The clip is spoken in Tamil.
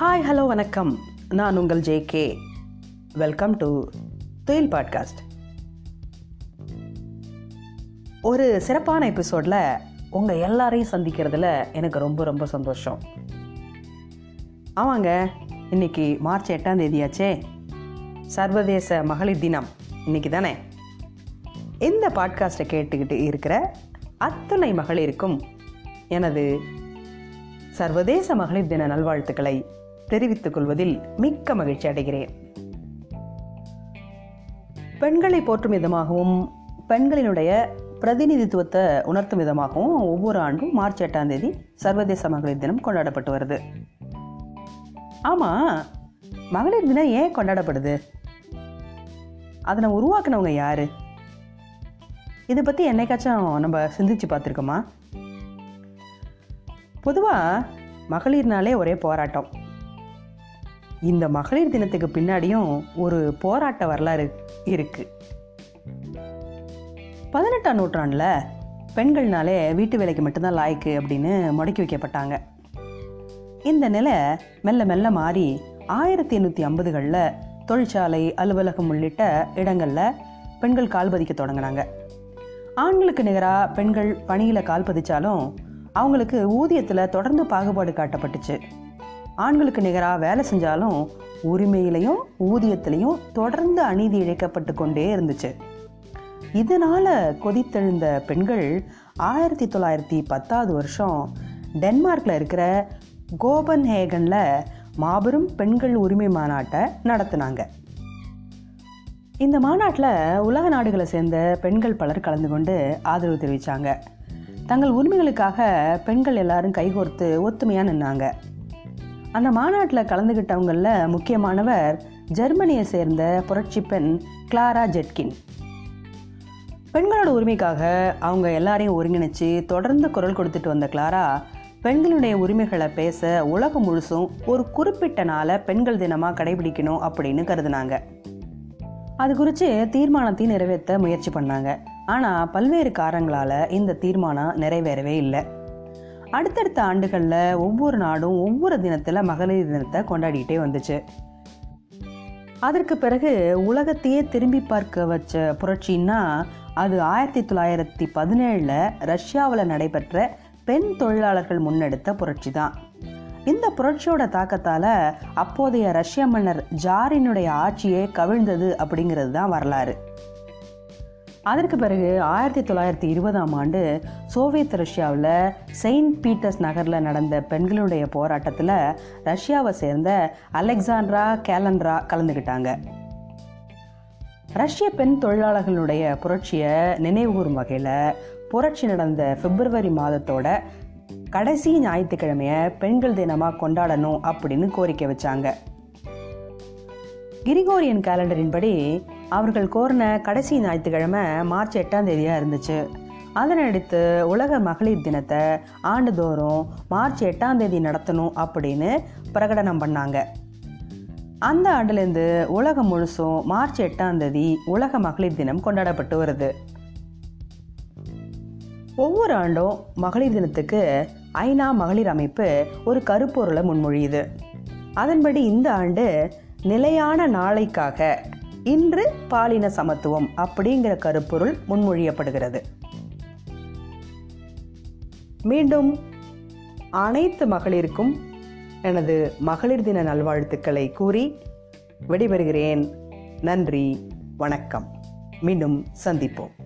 ஹாய் ஹலோ வணக்கம். நான் உங்கள் J K welcome to Thuyil podcast ஒரு சிறப்பான எபிசோடில் உங்கள் எல்லாரையும் சந்திக்கிறதுல எனக்கு ரொம்ப ரொம்ப சந்தோஷம். ஆமாங்க இன்னைக்கு மார்ச் எட்டாம் தேதியாச்சே. சர்வதேச மகளிர் தினம் இன்னைக்கு தானே? இந்த பாட்காஸ்ட்டை கேட்டுக்கிட்டு இருக்கிற அத்தனை மகளிருக்கும் எனது சர்வதேச மகளிர் தின நல்வாழ்த்துக்களை தெரிவித்துக் கொள்வதில் மிக்க மகிழ்ச்சி அடைகிறேன். பெண்களை போற்றும் விதமாகவும் பெண்களினுடைய பிரதிநிதித்துவத்தை உணர்த்தும் விதமாகவும் ஒவ்வொரு ஆண்டும் மார்ச் எட்டாம் தேதி சர்வதேச மகளிர் தினம் கொண்டாடப்பட்டு வருது. ஆமாம் மகளிர் தினம் ஏன் கொண்டாடப்படுது? அதனை உருவாக்குனவங்க யாரு? இதை பற்றி என்னைக்காச்சும் நம்ம சிந்திச்சு பார்த்துருக்கோமா? பொதுவாக மகளிர்னாலே ஒரே போராட்டம். இந்த மகளிர் தினத்துக்கு பின்னாடியும் ஒரு போராட்ட வரலாறு இருக்கு. பதினெட்டாம் நூற்றாண்டில் பெண்கள்னாலே வீட்டு வேலைக்கு மட்டும்தான் லாய்க்கு அப்படின்னு முடக்கி வைக்கப்பட்டாங்க. இந்த நிலை மெல்ல மெல்ல மாறி ஆயிரத்தி எண்ணூற்றி ஐம்பதுகளில் தொழிற்சாலை அலுவலகம் உள்ளிட்ட இடங்களில் பெண்கள் கால் பதிக்க தொடங்கினாங்க. ஆண்களுக்கு நிகராக பெண்கள் பணியில் கால் பதிச்சாலும் அவங்களுக்கு ஊதியத்தில் தொடர்ந்து பாகுபாடு காட்டப்பட்டுச்சு. ஆண்களுக்கு நிகராக வேலை செஞ்சாலும் உரிமையிலையும் ஊதியத்திலையும் தொடர்ந்து அநீதி இழைக்கப்பட்டு கொண்டே இருந்துச்சு. இதனால் கொதித்தெழுந்த பெண்கள் ஆயிரத்தி தொள்ளாயிரத்தி பத்தாவது வருஷம் டென்மார்க்கில் இருக்கிற கோபன்ஹேகனில் மாபெரும் பெண்கள் உரிமை மாநாட்டை நடத்தினாங்க. இந்த மாநாட்டில் உலக நாடுகளை சேர்ந்த பெண்கள் பலர் கலந்து கொண்டு ஆதரவு தெரிவித்தாங்க தங்கள் உரிமைகளுக்காக பெண்கள் எல்லாரும் கைகோர்த்து ஒத்துமையாக நின்னாங்க. அந்த மாநாட்டில் கலந்துக்கிட்டவங்களில் முக்கியமானவர் ஜெர்மனியை சேர்ந்த புரட்சி பெண் கிளாரா ஜெட்கின். பெண்களோட உரிமைக்காக அவங்க எல்லாரையும் ஒருங்கிணைச்சு தொடர்ந்து குரல் கொடுத்துட்டு வந்த கிளாரா பெண்களுடைய உரிமைகளை பேச உலகம் முழுசும் ஒரு குறிப்பிட்ட நாளை பெண்கள் தினமாக கடைபிடிக்கணும் அப்படின்னு கருதுனாங்க. அது குறித்து தீர்மானத்தை நிறைவேற்ற முயற்சி பண்ணாங்க. ஆனால் பல்வேறு காரணங்களால் இந்த தீர்மானம் நிறைவேறவே இல்லை. அடுத்தடுத்த ஆண்டுகளில் ஒவ்வொரு நாடும் ஒவ்வொரு தினத்தில் மகளிர் தினத்தை கொண்டாடிட்டே வந்துச்சு. அதற்கு பிறகு உலகத்தையே திரும்பி பார்க்க வச்ச புரட்சின்னா அது ஆயிரத்தி தொள்ளாயிரத்தி பதினேழில் ரஷ்யாவில் நடைபெற்ற பெண் தொழிலாளர்கள் முன்னெடுத்த புரட்சி தான் இந்த புரட்சியோட தாக்கத்தால் அப்போதைய ரஷ்ய மன்னர் ஜாரினுடைய ஆட்சியே கவிழ்ந்தது அப்படிங்கிறது தான் வரலாறு. அதற்கு பிறகு ஆயிரத்தி தொள்ளாயிரத்தி இருபதாம் ஆண்டு சோவியத் ரஷ்யாவில் செயின்ட் பீட்டர்ஸ் நகரில் நடந்த பெண்களுடைய போராட்டத்தில் ரஷ்யாவை சேர்ந்த அலெக்சாண்ட்ரா கேலண்ட்ரா கலந்துக்கிட்டாங்க ரஷ்ய பெண் தொழிலாளர்களுடைய புரட்சியை நினைவுகூறும் வகையில் புரட்சி நடந்த பிப்ரவரி மாதத்தோட கடைசி ஞாயிற்றுக்கிழமையை பெண்கள் தினமாக கொண்டாடணும் அப்படின்னு கோரிக்கை வச்சாங்க. கிரிகோரியன் கேலண்டரின்படி அவர்கள் கோரின கடைசி ஞாயிற்றுக்கிழமை மார்ச் எட்டாம் தேதியாக இருந்துச்சு. அதனடுத்து உலக மகளிர் தினத்தை ஆண்டுதோறும் மார்ச் எட்டாம் தேதி நடத்தணும் அப்படின்னு பிரகடனம் பண்ணாங்க. அந்த ஆண்டுலேருந்து உலகம் முழுசும் மார்ச் எட்டாம் தேதி உலக மகளிர் தினம் கொண்டாடப்பட்டு வருது. ஒவ்வொரு ஆண்டும் மகளிர் தினத்துக்கு ஐநா மகளிர் அமைப்பு ஒரு கருப்பொருளை முன்மொழியுது. அதன்படி இந்த ஆண்டு நிலையான நாளைக்காக இன்று பாலின சமத்துவம் அப்படிங்கிற கருப்பொருள் முன்மொழியப்படுகிறது. மீண்டும் அனைத்து மகளிருக்கும் எனது மகளிர் தின நல்வாழ்த்துக்களை கூறி விடைபெறுகிறேன். நன்றி வணக்கம். மீண்டும் சந்திப்போம்.